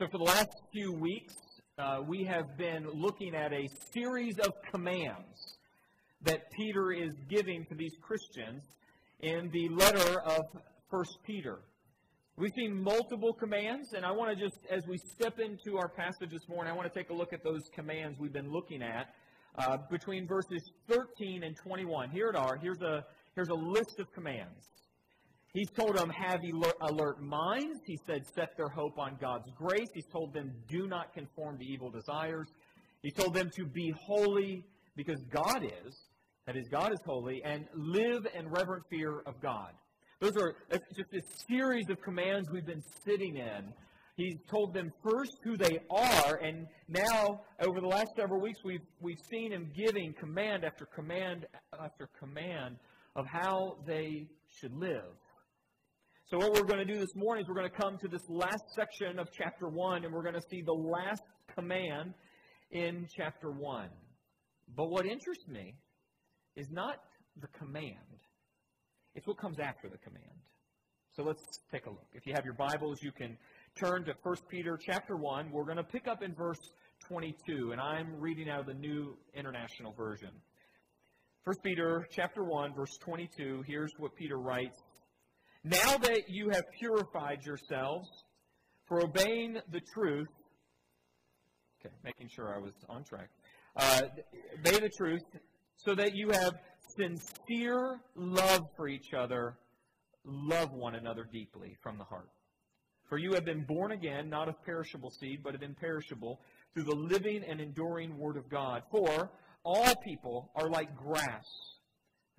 So, for the last few weeks, uh, we have been looking at a series of commands that Peter is giving to these Christians in the letter of 1 Peter. We've seen multiple commands, and I want to just, as we step into our passage this morning, I want to take a look at those commands we've been looking at uh, between verses 13 and 21. Here it are. Here's a, here's a list of commands. He's told them, have alert minds. He said, set their hope on God's grace. He's told them, do not conform to evil desires. He told them to be holy because God is, that is, God is holy, and live in reverent fear of God. Those are just a series of commands we've been sitting in. He's told them first who they are, and now, over the last several weeks, we've, we've seen him giving command after command after command of how they should live. So, what we're going to do this morning is we're going to come to this last section of chapter 1, and we're going to see the last command in chapter 1. But what interests me is not the command, it's what comes after the command. So let's take a look. If you have your Bibles, you can turn to 1 Peter chapter 1. We're going to pick up in verse 22, and I'm reading out of the New International Version. 1 Peter chapter 1, verse 22, here's what Peter writes now that you have purified yourselves for obeying the truth, okay, making sure I was on track, uh, obey the truth, so that you have sincere love for each other, love one another deeply from the heart. For you have been born again, not of perishable seed, but of imperishable, through the living and enduring Word of God. For all people are like grass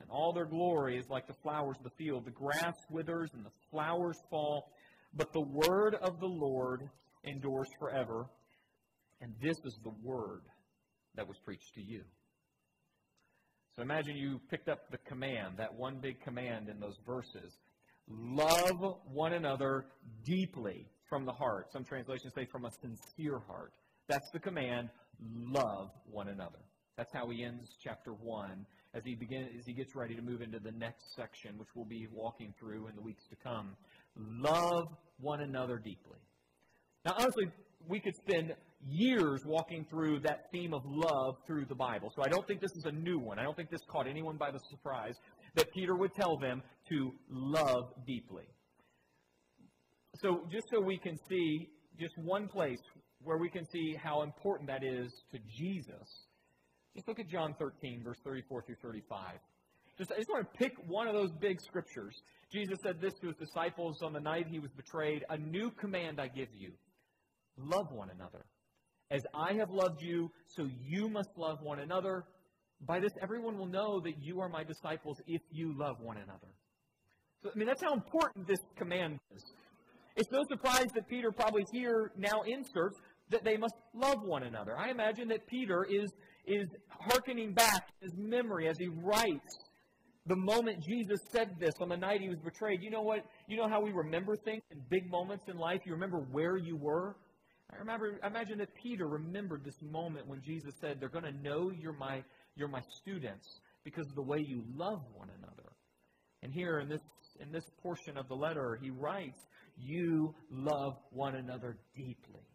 and all their glory is like the flowers of the field. The grass withers and the flowers fall, but the word of the Lord endures forever. And this is the word that was preached to you. So imagine you picked up the command, that one big command in those verses. Love one another deeply from the heart. Some translations say from a sincere heart. That's the command. Love one another. That's how he ends chapter 1 as he begins as he gets ready to move into the next section, which we'll be walking through in the weeks to come. Love one another deeply. Now, honestly, we could spend years walking through that theme of love through the Bible. So I don't think this is a new one. I don't think this caught anyone by the surprise that Peter would tell them to love deeply. So just so we can see just one place where we can see how important that is to Jesus just look at John 13, verse 34 through 35. Just, I just want to pick one of those big scriptures. Jesus said this to his disciples on the night he was betrayed A new command I give you love one another. As I have loved you, so you must love one another. By this, everyone will know that you are my disciples if you love one another. So, I mean, that's how important this command is. It's no surprise that Peter probably here now inserts that they must love one another. I imagine that Peter is is hearkening back his memory as he writes the moment Jesus said this on the night he was betrayed. You know what? You know how we remember things in big moments in life? You remember where you were? I remember I imagine that Peter remembered this moment when Jesus said, They're gonna know you're my you're my students because of the way you love one another. And here in this in this portion of the letter, he writes, You love one another deeply.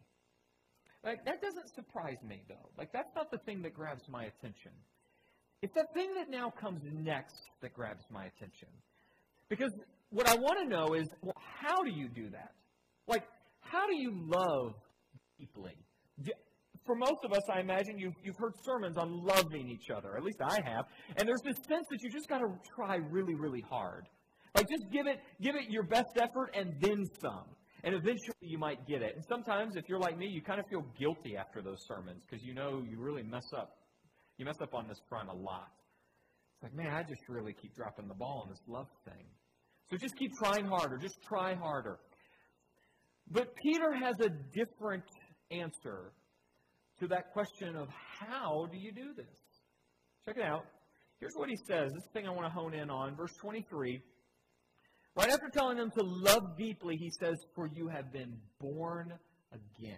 Like, that doesn't surprise me, though. Like, that's not the thing that grabs my attention. It's the thing that now comes next that grabs my attention. Because what I want to know is, well, how do you do that? Like, how do you love deeply? For most of us, I imagine you've, you've heard sermons on loving each other. At least I have. And there's this sense that you just got to try really, really hard. Like, just give it, give it your best effort and then some and eventually you might get it. And sometimes, if you're like me, you kind of feel guilty after those sermons because you know you really mess up. You mess up on this front a lot. It's like, man, I just really keep dropping the ball on this love thing. So just keep trying harder. Just try harder. But Peter has a different answer to that question of how do you do this? Check it out. Here's what he says. This thing I want to hone in on. Verse 23. Right after telling them to love deeply, he says, For you have been born again.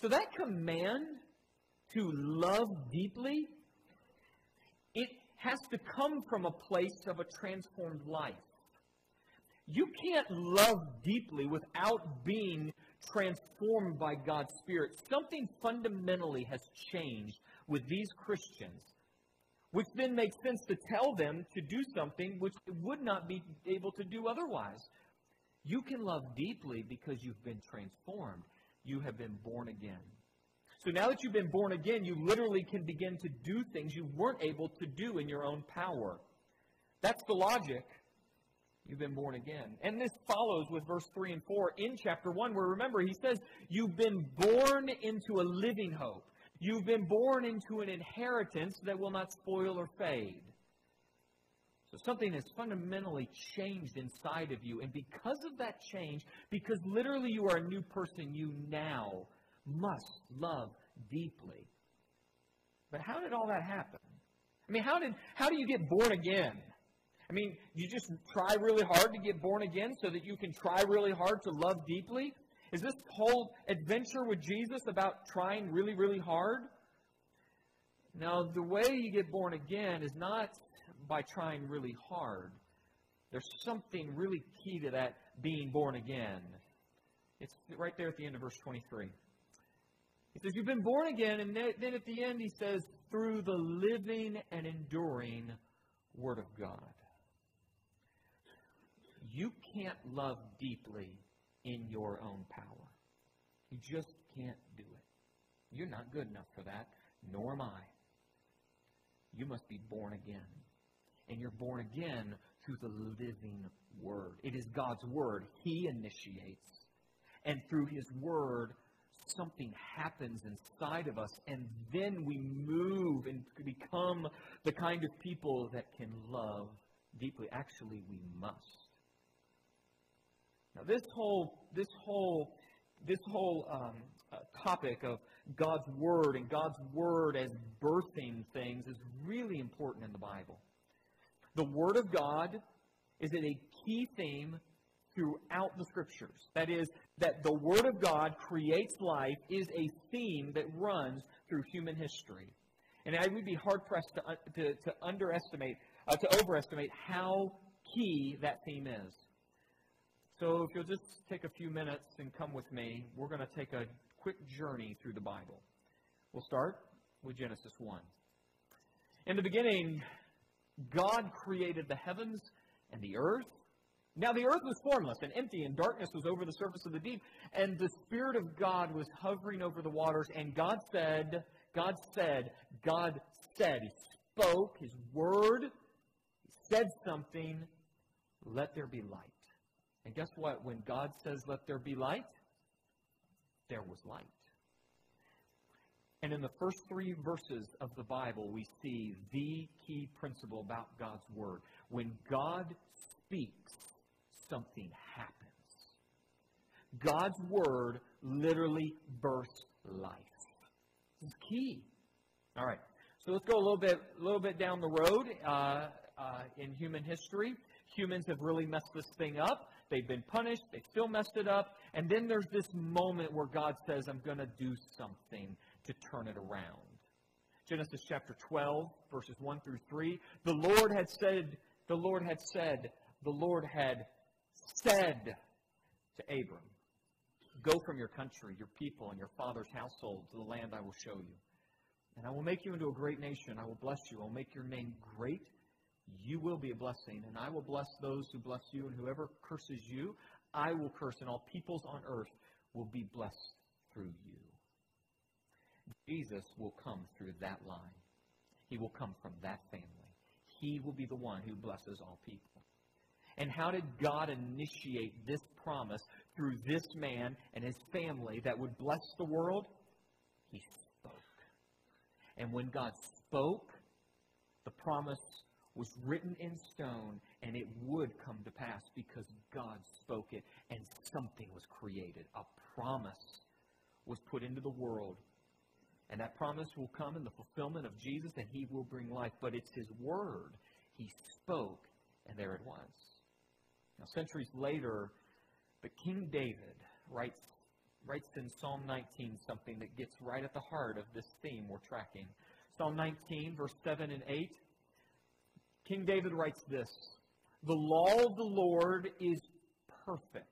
So that command to love deeply, it has to come from a place of a transformed life. You can't love deeply without being transformed by God's Spirit, something fundamentally has changed with these Christians, which then makes sense to tell them to do something which they would not be able to do otherwise. You can love deeply because you've been transformed. You have been born again. So now that you've been born again, you literally can begin to do things you weren't able to do in your own power. That's the logic. You've been born again. And this follows with verse 3 and 4 in chapter 1, where remember, he says, You've been born into a living hope. You've been born into an inheritance that will not spoil or fade. So something has fundamentally changed inside of you. And because of that change, because literally you are a new person, you now must love deeply. But how did all that happen? I mean, how did how do you get born again? I mean, you just try really hard to get born again so that you can try really hard to love deeply? Is this whole adventure with Jesus about trying really, really hard? Now, the way you get born again is not by trying really hard. There's something really key to that being born again. It's right there at the end of verse 23. He says, You've been born again, and then at the end he says, through the living and enduring Word of God. You can't love deeply in your own power. You just can't do it. You're not good enough for that, nor am I. You must be born again. And you're born again through the living Word. It is God's Word. He initiates. And through His Word, something happens inside of us, and then we move and become the kind of people that can love deeply. Actually, we must. Now, this whole this whole this whole um, uh, topic of God's word and God's word as birthing things is really important in the Bible. The word of God is a key theme throughout the scriptures. That is, that the Word of God creates life is a theme that runs through human history. And I would be hard pressed to, to, to underestimate, uh, to overestimate how key that theme is. So if you'll just take a few minutes and come with me, we're going to take a quick journey through the Bible. We'll start with Genesis 1. In the beginning, God created the heavens and the earth now the earth was formless and empty, and darkness was over the surface of the deep, and the Spirit of God was hovering over the waters. And God said, God said, God said, He spoke His word, He said something, let there be light. And guess what? When God says, let there be light, there was light. And in the first three verses of the Bible, we see the key principle about God's Word. When God speaks, something happens. God's word literally births life. This is key. All right. So let's go a little bit, a little bit down the road uh, uh, in human history. Humans have really messed this thing up. They've been punished. They still messed it up. And then there's this moment where God says, "I'm going to do something to turn it around." Genesis chapter 12, verses 1 through 3. The Lord had said, the Lord had said, the Lord had said to Abram, Go from your country, your people, and your father's household to the land I will show you. And I will make you into a great nation. I will bless you. I will make your name great. You will be a blessing. And I will bless those who bless you. And whoever curses you, I will curse. And all peoples on earth will be blessed through you. Jesus will come through that line. He will come from that family. He will be the one who blesses all people. And how did God initiate this promise through this man and his family that would bless the world? He spoke. And when God spoke, the promise was written in stone and it would come to pass because God spoke it and something was created. A promise was put into the world. And that promise will come in the fulfillment of Jesus and he will bring life. But it's his word. He spoke and there it was. Now, centuries later, the King David writes, writes in Psalm 19 something that gets right at the heart of this theme we're tracking. Psalm 19, verse 7 and 8. King David writes this The law of the Lord is perfect,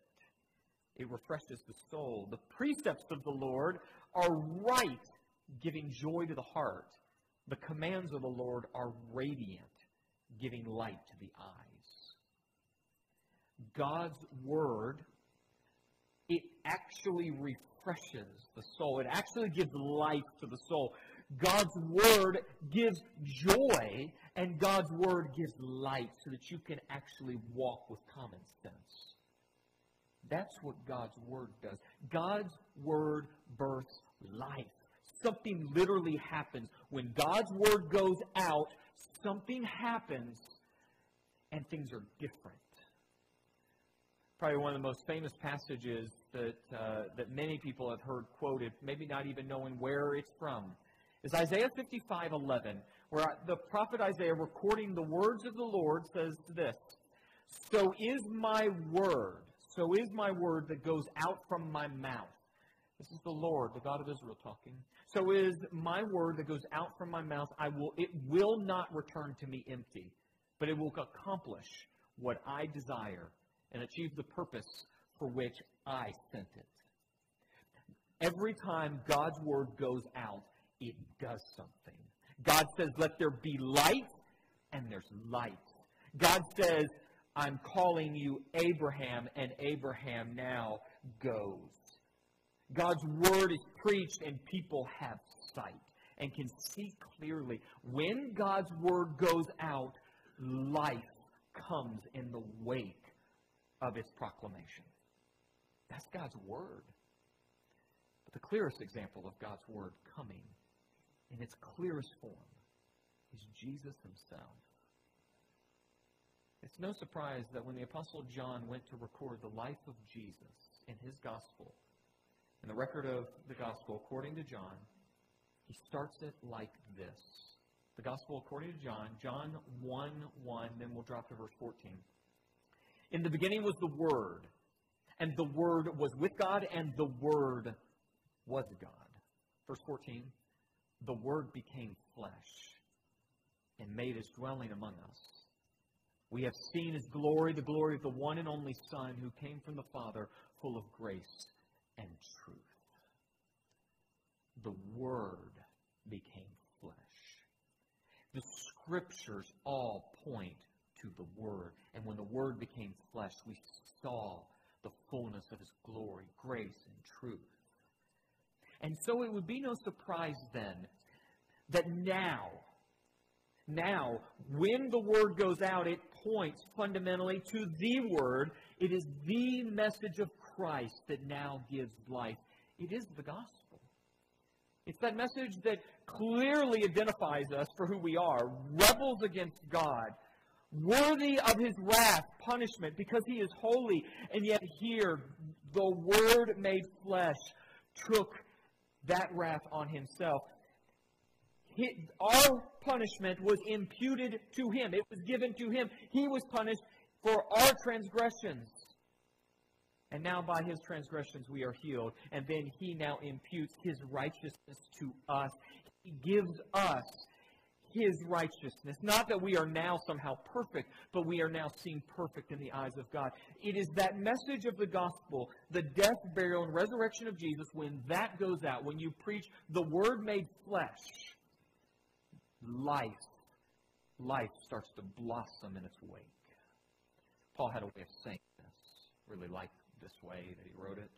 it refreshes the soul. The precepts of the Lord are right, giving joy to the heart. The commands of the Lord are radiant, giving light to the eyes. God's word, it actually refreshes the soul. It actually gives life to the soul. God's word gives joy, and God's word gives light so that you can actually walk with common sense. That's what God's word does. God's word births life. Something literally happens. When God's word goes out, something happens and things are different. Probably one of the most famous passages that, uh, that many people have heard quoted, maybe not even knowing where it's from, is Isaiah 55 11, where the prophet Isaiah, recording the words of the Lord, says this So is my word so is my word that goes out from my mouth. This is the Lord, the God of Israel talking. So is my word that goes out from my mouth. I will it will not return to me empty, but it will accomplish what I desire and achieve the purpose for which I sent it. Every time God's word goes out, it does something. God says, Let there be light, and there's light. God says, I'm calling you Abraham, and Abraham now goes. God's word is preached, and people have sight and can see clearly. When God's word goes out, life comes in the wake of its proclamation. That's God's word. But the clearest example of God's word coming in its clearest form is Jesus himself. It's no surprise that when the Apostle John went to record the life of Jesus in his gospel, in the record of the gospel according to John, he starts it like this. The gospel according to John, John 1 1, then we'll drop to verse 14. In the beginning was the Word, and the Word was with God, and the Word was God. Verse 14, the Word became flesh and made his dwelling among us. We have seen his glory, the glory of the one and only Son who came from the Father, full of grace and truth. The Word became flesh. The Scriptures all point to the Word. And when the Word became flesh, we saw the fullness of his glory, grace, and truth. And so it would be no surprise then that now, now, when the word goes out, it points fundamentally to the word. It is the message of Christ that now gives life. It is the gospel. It's that message that clearly identifies us for who we are rebels against God, worthy of his wrath, punishment, because he is holy. And yet, here, the Word made flesh took that wrath on himself our punishment was imputed to him. It was given to him. He was punished for our transgressions. And now by his transgressions we are healed. And then he now imputes his righteousness to us. He gives us his righteousness. Not that we are now somehow perfect, but we are now seen perfect in the eyes of God. It is that message of the gospel, the death, burial, and resurrection of Jesus, when that goes out, when you preach the Word made flesh, life, life starts to blossom in its wake. Paul had a way of saying this. Really liked this way that he wrote it.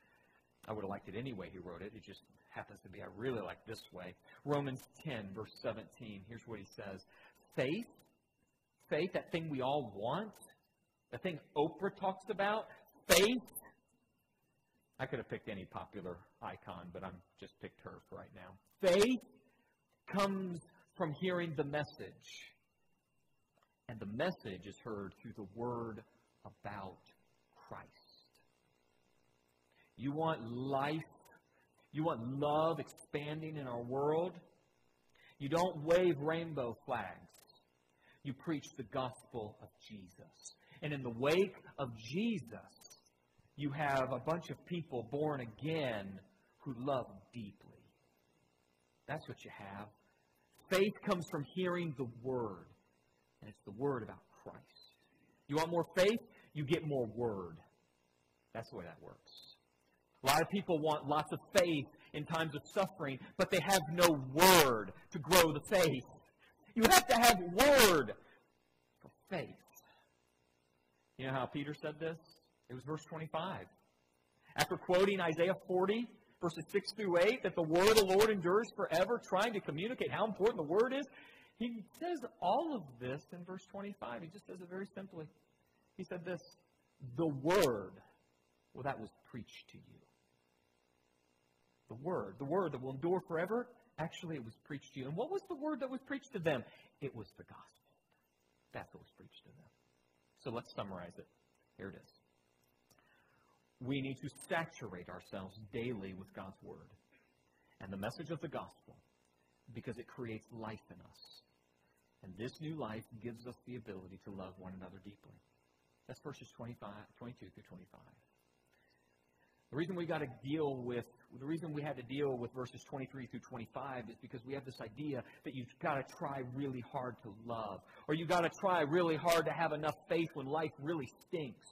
I would have liked it any way he wrote it. It just happens to be I really like this way. Romans 10, verse 17. Here's what he says Faith, faith, that thing we all want, the thing Oprah talks about, faith. I could have picked any popular icon, but I'm just picked her for right now. Faith comes from hearing the message. And the message is heard through the word about Christ. You want life, you want love expanding in our world. You don't wave rainbow flags. You preach the gospel of Jesus. And in the wake of Jesus, you have a bunch of people born again who love deeply. That's what you have. Faith comes from hearing the Word, and it's the Word about Christ. You want more faith? You get more Word. That's the way that works. A lot of people want lots of faith in times of suffering, but they have no word to grow the faith. You have to have word for faith. You know how Peter said this? It was verse 25. After quoting Isaiah 40, verses 6 through 8, that the word of the Lord endures forever, trying to communicate how important the word is, he says all of this in verse 25. He just says it very simply. He said this The word, well, that was preached to you. The word, the word that will endure forever, actually, it was preached to you. And what was the word that was preached to them? It was the gospel. That's what was preached to them. So let's summarize it. Here it is. We need to saturate ourselves daily with God's word and the message of the gospel because it creates life in us. And this new life gives us the ability to love one another deeply. That's verses 25, 22 through 25. The reason we got to deal with the reason we had to deal with verses 23 through 25 is because we have this idea that you've got to try really hard to love, or you've got to try really hard to have enough faith when life really stinks.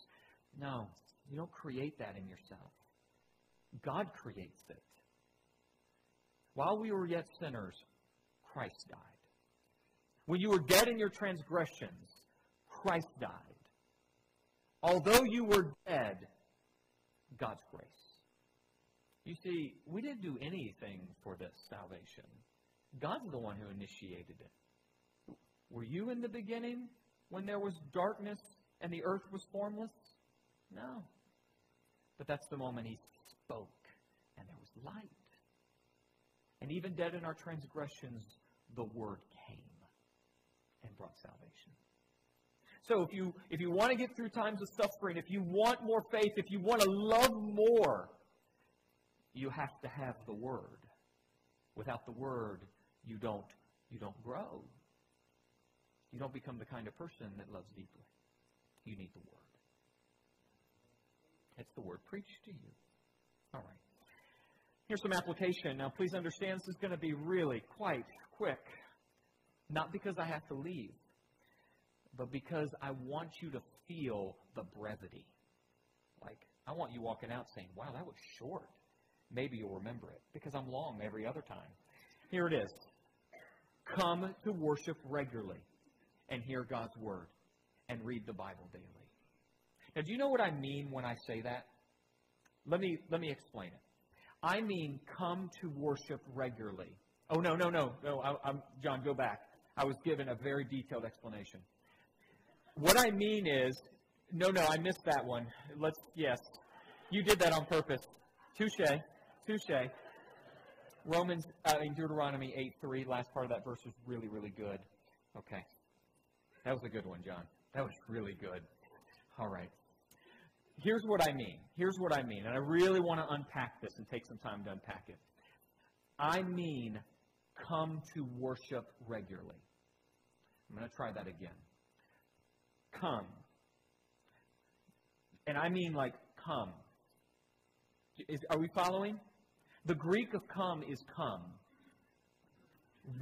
No, you don't create that in yourself. God creates it. While we were yet sinners, Christ died. When you were dead in your transgressions, Christ died. Although you were dead, God's grace. You see, we didn't do anything for this salvation. God's the one who initiated it. Were you in the beginning when there was darkness and the earth was formless? No. But that's the moment he spoke and there was light. And even dead in our transgressions, the word came and brought salvation. So if you if you want to get through times of suffering, if you want more faith, if you want to love more, you have to have the word. Without the word, you don't you don't grow. You don't become the kind of person that loves deeply. You need the word. It's the word preached to you. All right. Here's some application. Now, please understand this is going to be really quite quick. Not because I have to leave, but because I want you to feel the brevity. Like, I want you walking out saying, wow, that was short. Maybe you'll remember it because I'm long every other time. Here it is Come to worship regularly and hear God's word and read the Bible daily. Now, do you know what I mean when I say that? Let me, let me explain it. I mean, come to worship regularly. Oh, no, no, no, no. I, John, go back. I was given a very detailed explanation. What I mean is, no, no, I missed that one. Let's, yes. You did that on purpose. Touche. Touche. Romans, uh, in Deuteronomy 8 3, last part of that verse was really, really good. Okay. That was a good one, John. That was really good. All right. Here's what I mean. Here's what I mean. And I really want to unpack this and take some time to unpack it. I mean, come to worship regularly. I'm going to try that again. Come. And I mean like come. Is, are we following? The Greek of come is come.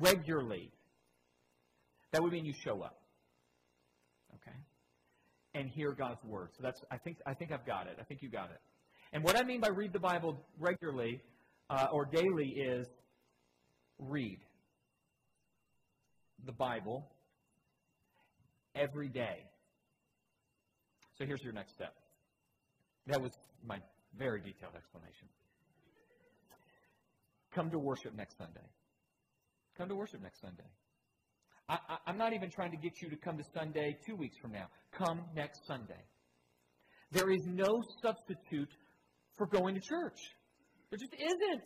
Regularly. That would mean you show up. Okay? And hear God's word. So that's I think I think I've got it. I think you got it. And what I mean by read the Bible regularly uh, or daily is read the Bible every day. So here's your next step. That was my very detailed explanation. Come to worship next Sunday. Come to worship next Sunday. I, am not even trying to get you to come to Sunday two weeks from now. Come next Sunday. There is no substitute for going to church. There just isn't.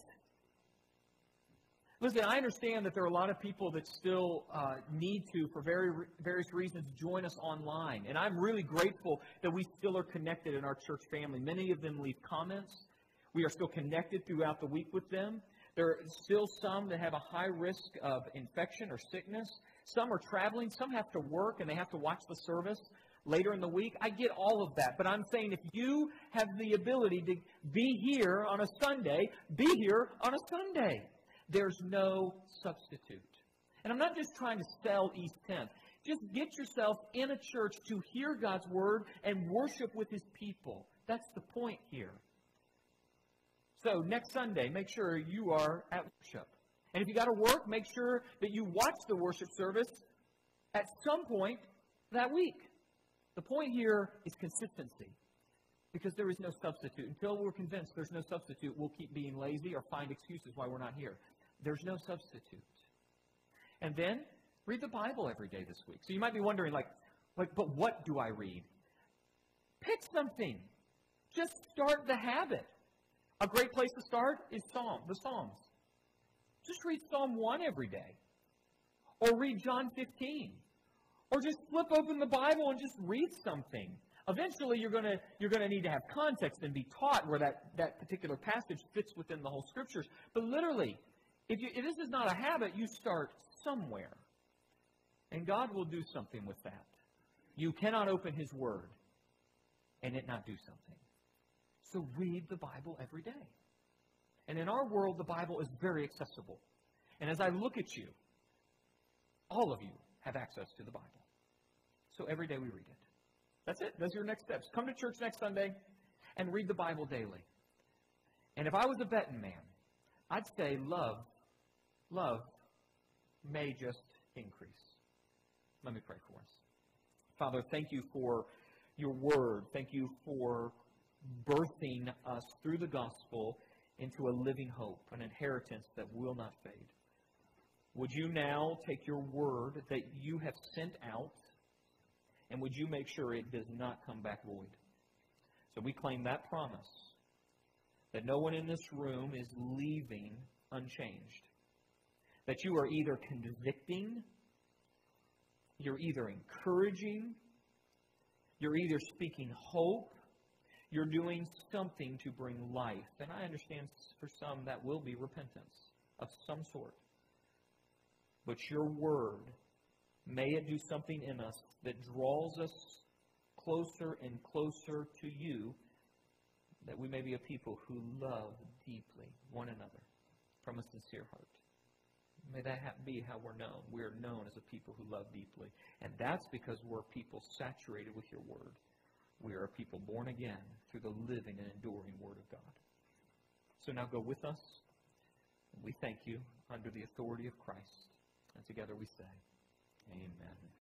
Listen, I understand that there are a lot of people that still uh, need to, for very, various reasons, join us online. And I'm really grateful that we still are connected in our church family. Many of them leave comments. We are still connected throughout the week with them. There are still some that have a high risk of infection or sickness. Some are traveling. Some have to work and they have to watch the service later in the week. I get all of that. But I'm saying if you have the ability to be here on a Sunday, be here on a Sunday. There's no substitute. And I'm not just trying to sell East 10th. Just get yourself in a church to hear God's word and worship with his people. That's the point here. So next Sunday, make sure you are at worship. And if you got to work, make sure that you watch the worship service at some point that week. The point here is consistency. Because there is no substitute. Until we're convinced there's no substitute, we'll keep being lazy or find excuses why we're not here. There's no substitute. And then read the Bible every day this week. So you might be wondering, like, like, but what do I read? Pick something. Just start the habit. A great place to start is Psalm, the Psalms. Just read Psalm 1 every day. Or read John 15. Or just flip open the Bible and just read something. Eventually, you're going to you're to need to have context and be taught where that, that particular passage fits within the whole scriptures. But literally, if, you, if this is not a habit, you start somewhere. And God will do something with that. You cannot open His Word and it not do something. So read the Bible every day. And in our world, the Bible is very accessible. And as I look at you, all of you have access to the Bible. So every day we read it. That's it. Those are your next steps. Come to church next Sunday and read the Bible daily. And if I was a betting man, I'd say love, love may just increase. Let me pray for us. Father, thank you for your word. Thank you for birthing us through the gospel into a living hope, an inheritance that will not fade. Would you now take your word that you have sent out and would you make sure it does not come back void? So we claim that promise that no one in this room is leaving unchanged. That you are either convicting, you're either encouraging, you're either speaking hope, you're doing something to bring life. And I understand for some that will be repentance of some sort. But your word May it do something in us that draws us closer and closer to you, that we may be a people who love deeply one another from a sincere heart. May that be how we're known. We are known as a people who love deeply. And that's because we're people saturated with your word. We are a people born again through the living and enduring word of God. So now go with us. We thank you under the authority of Christ. And together we say, Amen